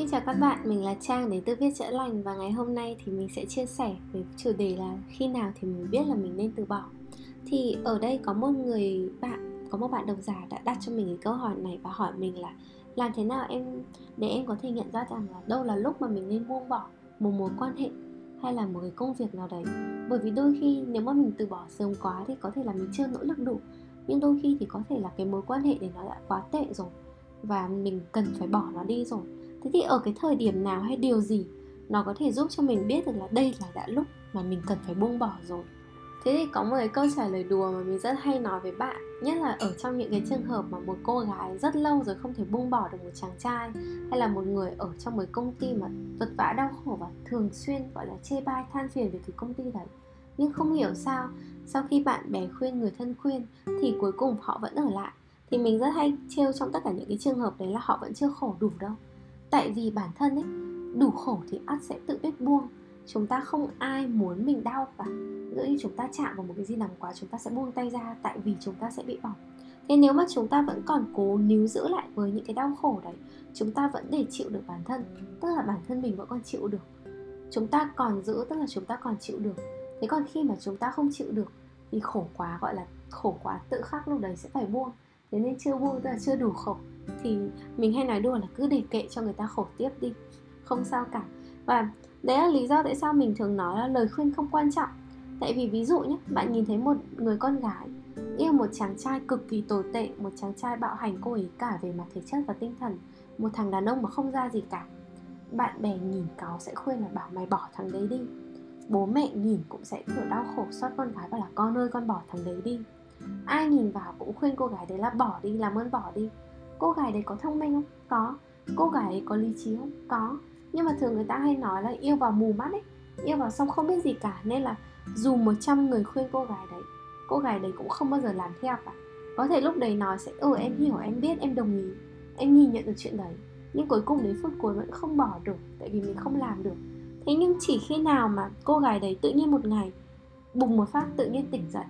Xin chào các bạn, mình là Trang đến từ Viết Chữa Lành và ngày hôm nay thì mình sẽ chia sẻ về chủ đề là khi nào thì mình biết là mình nên từ bỏ. Thì ở đây có một người bạn, có một bạn độc giả đã đặt cho mình cái câu hỏi này và hỏi mình là làm thế nào em để em có thể nhận ra rằng là đâu là lúc mà mình nên buông bỏ một mối quan hệ hay là một cái công việc nào đấy bởi vì đôi khi nếu mà mình từ bỏ sớm quá thì có thể là mình chưa nỗ lực đủ nhưng đôi khi thì có thể là cái mối quan hệ để nó đã quá tệ rồi và mình cần phải bỏ nó đi rồi thế thì ở cái thời điểm nào hay điều gì nó có thể giúp cho mình biết được là đây là đã lúc mà mình cần phải buông bỏ rồi? Thế thì có một cái câu trả lời đùa mà mình rất hay nói với bạn, nhất là ở trong những cái trường hợp mà một cô gái rất lâu rồi không thể buông bỏ được một chàng trai, hay là một người ở trong một công ty mà vật vã đau khổ và thường xuyên, gọi là, chê bai, than phiền về cái công ty đấy. Nhưng không hiểu sao, sau khi bạn bè khuyên, người thân khuyên thì cuối cùng họ vẫn ở lại. Thì mình rất hay trêu trong tất cả những cái trường hợp đấy là họ vẫn chưa khổ đủ đâu tại vì bản thân ấy, đủ khổ thì ắt sẽ tự biết buông. Chúng ta không ai muốn mình đau cả. Nếu như chúng ta chạm vào một cái gì nằm quá, chúng ta sẽ buông tay ra tại vì chúng ta sẽ bị bỏng. Thế nếu mà chúng ta vẫn còn cố níu giữ lại với những cái đau khổ đấy, chúng ta vẫn để chịu được bản thân, tức là bản thân mình vẫn còn chịu được. Chúng ta còn giữ, tức là chúng ta còn chịu được. Thế còn khi mà chúng ta không chịu được, thì khổ quá, gọi là khổ quá tự khắc lúc đấy sẽ phải buông. Thế nên chưa buông tức là chưa đủ khổ thì mình hay nói đùa là cứ để kệ cho người ta khổ tiếp đi. Không sao cả. Và đấy là lý do tại sao mình thường nói là lời khuyên không quan trọng. Tại vì ví dụ nhé bạn nhìn thấy một người con gái yêu một chàng trai cực kỳ tồi tệ, một chàng trai bạo hành cô ấy cả về mặt thể chất và tinh thần, một thằng đàn ông mà không ra gì cả, bạn bè nhìn cáu sẽ khuyên là bảo mày bỏ thằng đấy đi. Bố mẹ nhìn cũng sẽ kiểu đau khổ xót con gái và là con ơi, con bỏ thằng đấy đi. Ai nhìn vào cũng khuyên cô gái đấy là bỏ đi, làm ơn bỏ đi cô gái đấy có thông minh không? Có. Cô gái ấy có lý trí không? Có. Nhưng mà thường người ta hay nói là yêu vào mù mắt ấy. Yêu vào xong không biết gì cả, nên là dù 100 người khuyên cô gái đấy, cô gái đấy cũng không bao giờ làm theo cả. Có thể lúc đấy nói sẽ ừ em hiểu, em biết, em đồng ý, em nhìn nhận được chuyện đấy. Nhưng cuối cùng đến phút cuối vẫn không bỏ được, tại vì mình không làm được. Thế nhưng chỉ khi nào mà cô gái đấy tự nhiên một ngày bùng một phát tự nhiên tỉnh dậy,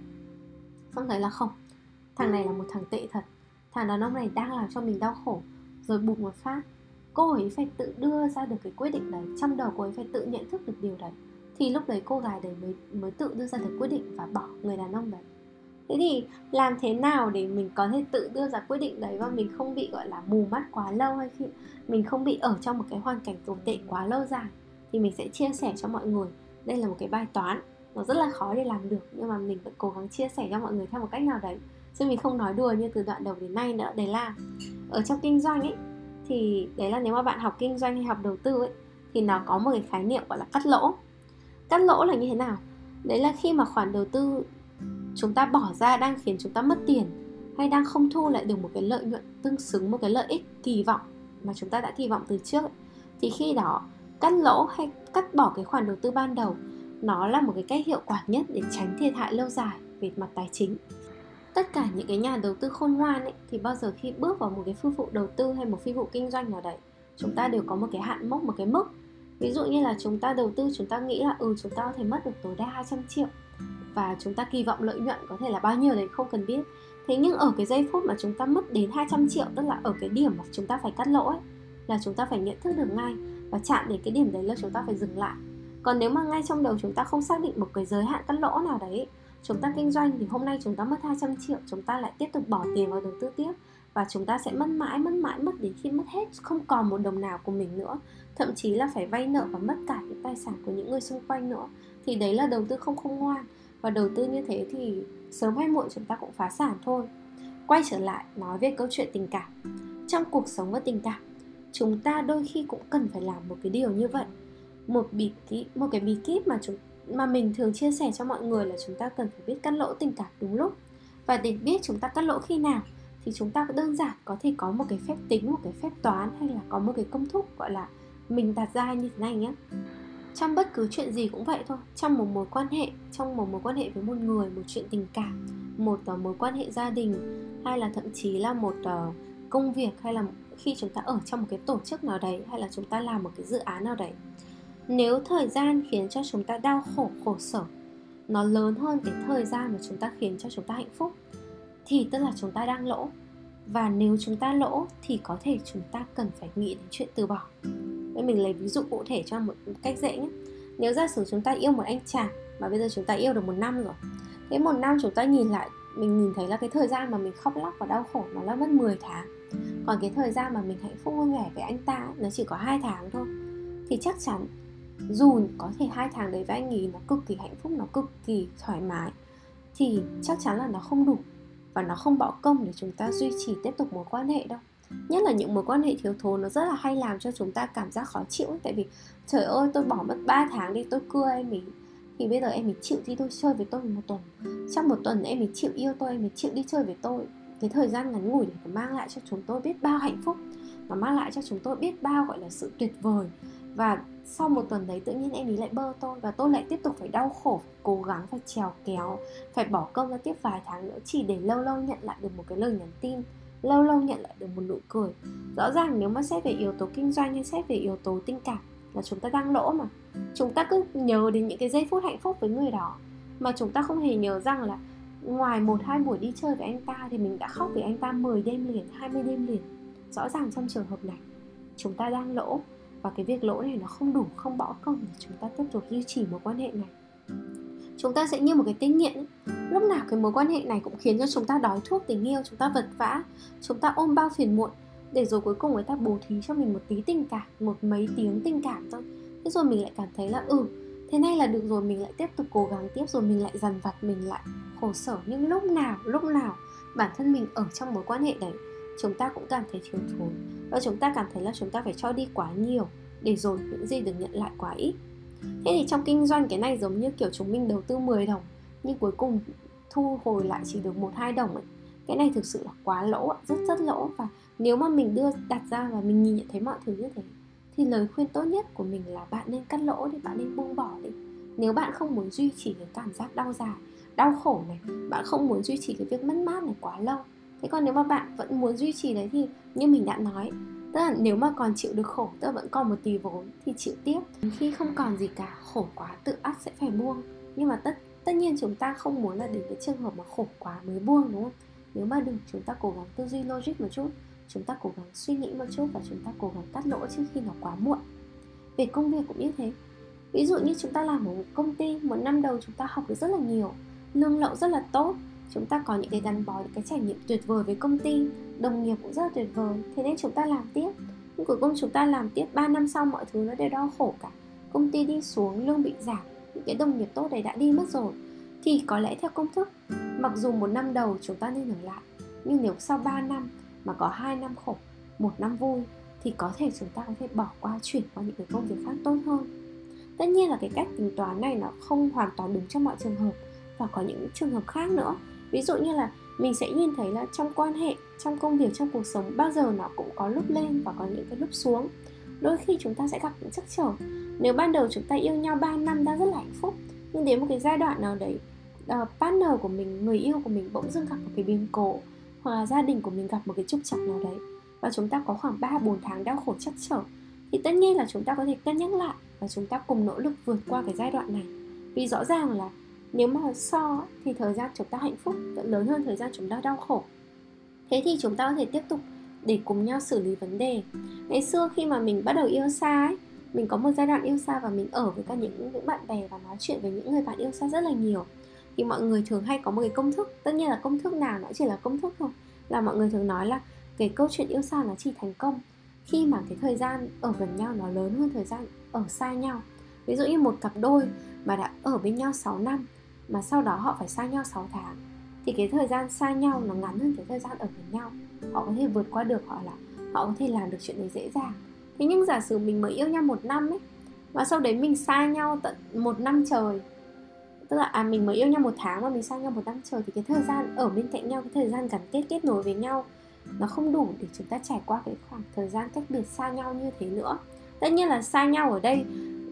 xong thấy là không. Thằng này là một thằng tệ thật thằng đàn ông này đang làm cho mình đau khổ, rồi bùng một phát. Cô ấy phải tự đưa ra được cái quyết định đấy, trong đầu cô ấy phải tự nhận thức được điều đấy. Thì lúc đấy cô gái đấy mới mới tự đưa ra được quyết định và bỏ người đàn ông đấy. Thế thì làm thế nào để mình có thể tự đưa ra quyết định đấy và mình không bị, gọi là, mù mắt quá lâu hay khi mình không bị ở trong một cái hoàn cảnh tồi tệ quá lâu dài? Thì mình sẽ chia sẻ cho mọi người. Đây là một cái bài toán, nó rất là khó để làm được, nhưng mà mình vẫn cố gắng chia sẻ cho mọi người theo một cách nào đấy chứ mình không nói đùa như từ đoạn đầu đến nay nữa. Đấy là ở trong kinh doanh ấy thì đấy là nếu mà bạn học kinh doanh hay học đầu tư ấy thì nó có một cái khái niệm gọi là cắt lỗ. Cắt lỗ là như thế nào? Đấy là khi mà khoản đầu tư chúng ta bỏ ra đang khiến chúng ta mất tiền hay đang không thu lại được một cái lợi nhuận tương xứng một cái lợi ích kỳ vọng mà chúng ta đã kỳ vọng từ trước ấy, thì khi đó cắt lỗ hay cắt bỏ cái khoản đầu tư ban đầu nó là một cái cách hiệu quả nhất để tránh thiệt hại lâu dài về mặt tài chính tất cả những cái nhà đầu tư khôn ngoan ấy thì bao giờ khi bước vào một cái phi vụ đầu tư hay một phi vụ kinh doanh nào đấy chúng ta đều có một cái hạn mốc một cái mức ví dụ như là chúng ta đầu tư chúng ta nghĩ là ừ chúng ta có thể mất được tối đa 200 triệu và chúng ta kỳ vọng lợi nhuận có thể là bao nhiêu đấy không cần biết thế nhưng ở cái giây phút mà chúng ta mất đến 200 triệu tức là ở cái điểm mà chúng ta phải cắt lỗ ấy là chúng ta phải nhận thức được ngay và chạm đến cái điểm đấy là chúng ta phải dừng lại còn nếu mà ngay trong đầu chúng ta không xác định một cái giới hạn cắt lỗ nào đấy chúng ta kinh doanh thì hôm nay chúng ta mất 200 triệu, chúng ta lại tiếp tục bỏ tiền vào đầu tư tiếp. Và chúng ta sẽ mất mãi mất mãi, mất đến khi mất hết, không còn một đồng nào của mình nữa. Thậm chí là phải vay nợ và mất cả những tài sản của những người xung quanh nữa. Thì đấy là đầu tư không khôn ngoan. Và đầu tư như thế thì sớm hay muộn chúng ta cũng phá sản thôi. Quay trở lại, nói về câu chuyện tình cảm. Trong cuộc sống và tình cảm, chúng ta đôi khi cũng cần phải làm một cái điều như vậy. Một bí kíp, một cái bí kíp mà chúng mà mình thường chia sẻ cho mọi người là chúng ta cần phải biết cắt lỗ tình cảm đúng lúc. Và để biết chúng ta cắt lỗ khi nào thì chúng ta đơn giản có thể có một cái phép tính một cái phép toán hay là có một cái công thức gọi là mình đặt ra như thế này nhé trong bất cứ chuyện gì cũng vậy thôi trong một mối quan hệ trong một mối quan hệ với một người một chuyện tình cảm một uh, mối quan hệ gia đình hay là thậm chí là một uh, công việc hay là khi chúng ta ở trong một cái tổ chức nào đấy hay là chúng ta làm một cái dự án nào đấy nếu thời gian khiến cho chúng ta đau khổ khổ sở, nó lớn hơn cái thời gian mà chúng ta khiến cho chúng ta hạnh phúc, thì tức là chúng ta đang lỗ. Và nếu chúng ta lỗ, thì có thể chúng ta cần phải nghĩ đến chuyện từ bỏ. Nên mình lấy ví dụ cụ thể cho một cách dễ nhé. Nếu giả sử chúng ta yêu một anh chàng Mà bây giờ chúng ta yêu được một năm rồi, Thế một năm chúng ta nhìn lại, Mình nhìn thấy là cái thời gian mà mình khóc lóc và đau khổ Nó là mất 10 tháng. Còn cái thời gian mà mình hạnh phúc vui vẻ với anh ta Nó chỉ có hai tháng thôi. Thì chắc chắn dù có thể hai tháng đấy với anh ấy nó cực kỳ hạnh phúc, nó cực kỳ thoải mái, thì chắc chắn là nó không đủ và nó không bỏ công để chúng ta duy trì tiếp tục mối quan hệ đâu. Nhất là những mối quan hệ thiếu thốn nó rất là hay làm cho chúng ta cảm giác khó chịu tại vì trời ơi, tôi bỏ mất 3 tháng đi, tôi cưa em ấy, thì bây giờ em ấy chịu đi tôi chơi với tôi một tuần. Trong một tuần em ấy chịu yêu tôi, em ấy chịu đi chơi với tôi. Cái thời gian ngắn ngủi để mang lại cho chúng tôi biết bao hạnh phúc mà mang lại cho chúng tôi biết bao, gọi là, sự tuyệt vời và sau một tuần đấy tự nhiên em ấy lại bơ tôi và tôi lại tiếp tục phải đau khổ phải cố gắng phải trèo kéo, phải bỏ công ra tiếp vài tháng nữa chỉ để lâu lâu nhận lại được một cái lời nhắn tin, lâu lâu nhận lại được một nụ cười. Rõ ràng nếu mà xét về yếu tố kinh doanh hay xét về yếu tố tình cảm là chúng ta đang lỗ mà. Chúng ta cứ nhớ đến những cái giây phút hạnh phúc với người đó, mà chúng ta không hề nhớ rằng là ngoài một hai buổi đi chơi với anh ta thì mình đã khóc vì anh ta 10 đêm liền 20 đêm liền. Rõ ràng trong trường hợp này, chúng ta đang lỗ và cái việc lỗ này nó không đủ, không bỏ công để chúng ta tiếp tục duy trì mối quan hệ này. Chúng ta sẽ như một cái tinh nghiện ấy. lúc nào cái mối quan hệ này cũng khiến cho chúng ta đói thuốc, tình yêu, chúng ta vật vã, chúng ta ôm bao phiền muộn, để rồi cuối cùng người ta bố thí cho mình một tí tình cảm, một mấy tiếng tình cảm thôi. Thế rồi mình lại cảm thấy là ừ thế này là được rồi, mình lại tiếp tục cố gắng tiếp rồi, mình lại dằn vặt, mình lại khổ sở. Nhưng lúc nào lúc nào bản thân mình ở trong mối quan hệ đấy, chúng ta cũng cảm thấy thiếu thốn và chúng ta cảm thấy là chúng ta phải cho đi quá nhiều để rồi những gì được nhận lại quá ít. Thế thì trong kinh doanh, cái này giống như kiểu chúng mình đầu tư 10 đồng, nhưng cuối cùng thu hồi lại chỉ được một, hai đồng ấy. Cái này thực sự là quá lỗ rất rất lỗ. Và nếu mà mình đưa, đặt ra và mình nhìn nhận thấy mọi thứ như thế, thì lời khuyên tốt nhất của mình là bạn nên cắt lỗ đi, bạn nên buông bỏ đi. Nếu bạn không muốn duy trì cái cảm giác đau dài, đau khổ này, bạn không muốn duy trì cái việc mất mát này quá lâu thế còn nếu mà bạn vẫn muốn duy trì đấy thì như mình đã nói, tức là nếu mà còn chịu được khổ, tức là vẫn còn một tí vốn thì chịu tiếp. Khi không còn gì cả, khổ quá, tự ắt sẽ phải buông. Nhưng mà tất tất nhiên chúng ta không muốn là đến cái trường hợp mà khổ quá mới buông, đúng không? Nếu mà được chúng ta cố gắng tư duy logic một chút. Chúng ta cố gắng suy nghĩ một chút và chúng ta cố gắng cắt lỗ trước khi nó quá muộn. Về công việc cũng như thế. Ví dụ như chúng ta làm ở một công ty, một năm đầu chúng ta học được rất là nhiều, lương lậu rất là tốt chúng ta có những cái gắn bó, những cái trải nghiệm tuyệt vời với công ty, đồng nghiệp cũng rất là tuyệt vời. Thế nên chúng ta làm tiếp. Nhưng cuối cùng chúng ta làm tiếp 3 năm sau mọi thứ nó đều đau khổ cả. Công ty đi xuống, lương bị giảm, những cái đồng nghiệp tốt đấy đã đi mất rồi. Thì có lẽ theo công thức, mặc dù một năm đầu chúng ta nên ở lại, nhưng nếu sau 3 năm mà có hai năm khổ, một năm vui, thì có thể chúng ta có thể bỏ qua, chuyển qua những cái công việc khác tốt hơn. Tất nhiên là cái cách tính toán này nó không hoàn toàn đúng trong mọi trường hợp và có những trường hợp khác nữa ví dụ như là mình sẽ nhìn thấy là trong quan hệ trong công việc trong cuộc sống bao giờ nó cũng có lúc lên và có những cái lúc xuống. Đôi khi chúng ta sẽ gặp những trắc trở. Nếu ban đầu chúng ta yêu nhau 3 năm đang rất là hạnh phúc nhưng đến một cái giai đoạn nào đấy uh, partner của mình người yêu của mình bỗng dưng gặp một cái biến cố hoặc là gia đình của mình gặp một cái trục trặc nào đấy và chúng ta có khoảng 3 4 tháng đau khổ chắc trở thì tất nhiên là chúng ta có thể cân nhắc lại và chúng ta cùng nỗ lực vượt qua cái giai đoạn này. Vì rõ ràng là nếu mà so thì thời gian chúng ta hạnh phúc vẫn lớn hơn thời gian chúng ta đau khổ. Thế thì chúng ta có thể tiếp tục để cùng nhau xử lý vấn đề. Ngày xưa khi mà mình bắt đầu yêu xa ấy, mình có một giai đoạn yêu xa và mình ở với cả những những bạn bè và nói chuyện với những người bạn yêu xa rất là nhiều. Thì mọi người thường hay có một cái công thức, tất nhiên là công thức nào nó chỉ là công thức thôi, là mọi người thường nói là cái câu chuyện yêu xa nó chỉ thành công khi mà cái thời gian ở gần nhau nó lớn hơn thời gian ở xa nhau. Ví dụ như một cặp đôi mà đã ở bên nhau 6 năm mà sau đó họ phải xa nhau 6 tháng. Thì cái thời gian xa nhau nó ngắn hơn cái thời gian ở với nhau. Họ có thể vượt qua được họ là họ có thể làm được chuyện đấy dễ dàng. Thế nhưng giả sử mình mới yêu nhau một năm ấy và sau đấy mình xa nhau tận một năm trời tức là à mình mới yêu nhau một tháng mà mình xa nhau một năm trời thì cái thời gian ở bên cạnh nhau cái thời gian gắn kết kết nối với nhau nó không đủ để chúng ta trải qua cái khoảng thời gian cách biệt xa nhau như thế nữa. Tất nhiên là xa nhau ở đây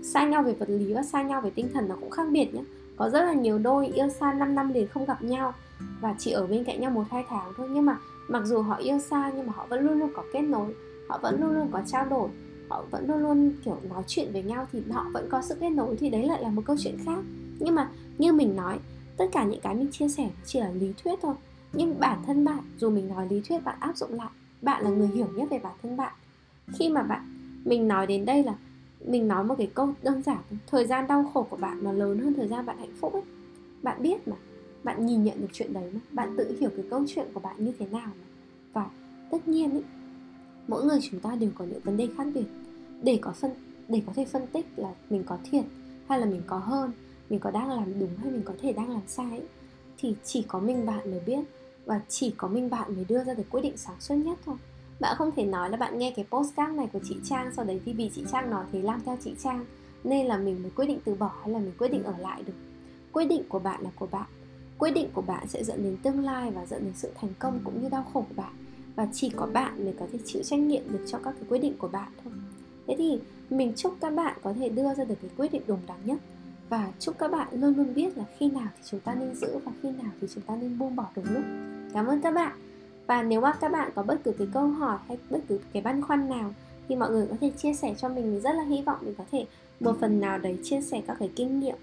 xa nhau về vật lý và xa nhau về tinh thần nó cũng khác biệt nhé có rất là nhiều đôi yêu xa 5 năm liền không gặp nhau. Và chỉ ở bên cạnh nhau một hai tháng thôi. Nhưng mà mặc dù họ yêu xa nhưng mà họ vẫn luôn luôn có kết nối. Họ vẫn luôn luôn có trao đổi. Họ vẫn luôn luôn, kiểu, nói chuyện với nhau thì họ vẫn có sự kết nối thì đấy lại là một câu chuyện khác. Nhưng mà như mình nói, tất cả những cái mình chia sẻ chỉ là lý thuyết thôi. Nhưng bản thân bạn, dù mình nói lý thuyết bạn áp dụng lại, bạn là người hiểu nhất về bản thân bạn. Khi mà bạn, mình nói đến đây là mình nói một cái câu đơn giản thời gian đau khổ của bạn nó lớn hơn thời gian bạn hạnh phúc ấy. Bạn biết mà bạn nhìn nhận được chuyện đấy mà bạn tự hiểu cái câu chuyện của bạn như thế nào mà. Và tất nhiên ấy, mỗi người chúng ta đều có những vấn đề khác biệt. Để có phân để có thể phân tích là mình có thiệt hay là mình có hơn mình có đang làm đúng hay mình có thể đang làm sai ấy, thì chỉ có mình bạn mới biết và chỉ có mình bạn mới đưa ra được quyết định sáng suốt nhất thôi bạn không thể nói là bạn nghe cái postcard này của chị Trang sau đấy thì vì chị Trang nói thì làm theo chị Trang. Nên là mình mới quyết định từ bỏ hay là mình quyết định ở lại được. Quyết định của bạn là của bạn. Quyết định của bạn sẽ dẫn đến tương lai và dẫn đến sự thành công cũng như đau khổ của bạn. Và chỉ có bạn mới có thể chịu trách nhiệm được cho các cái quyết định của bạn thôi. Thế thì mình chúc các bạn có thể đưa ra được cái quyết định đúng đắn nhất. Và chúc các bạn luôn luôn biết là khi nào thì chúng ta nên giữ và khi nào thì chúng ta nên buông bỏ đúng lúc. Cảm ơn các bạn và nếu mà các bạn có bất cứ cái câu hỏi hay bất cứ cái băn khoăn nào, thì mọi người có thể chia sẻ cho mình. Mình rất là hy vọng mình có thể một phần nào đấy chia sẻ các cái kinh nghiệm,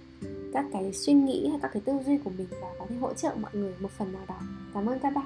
các cái suy nghĩ hay các cái tư duy của mình và có thể hỗ trợ mọi người một phần nào đó. Cảm ơn các bạn.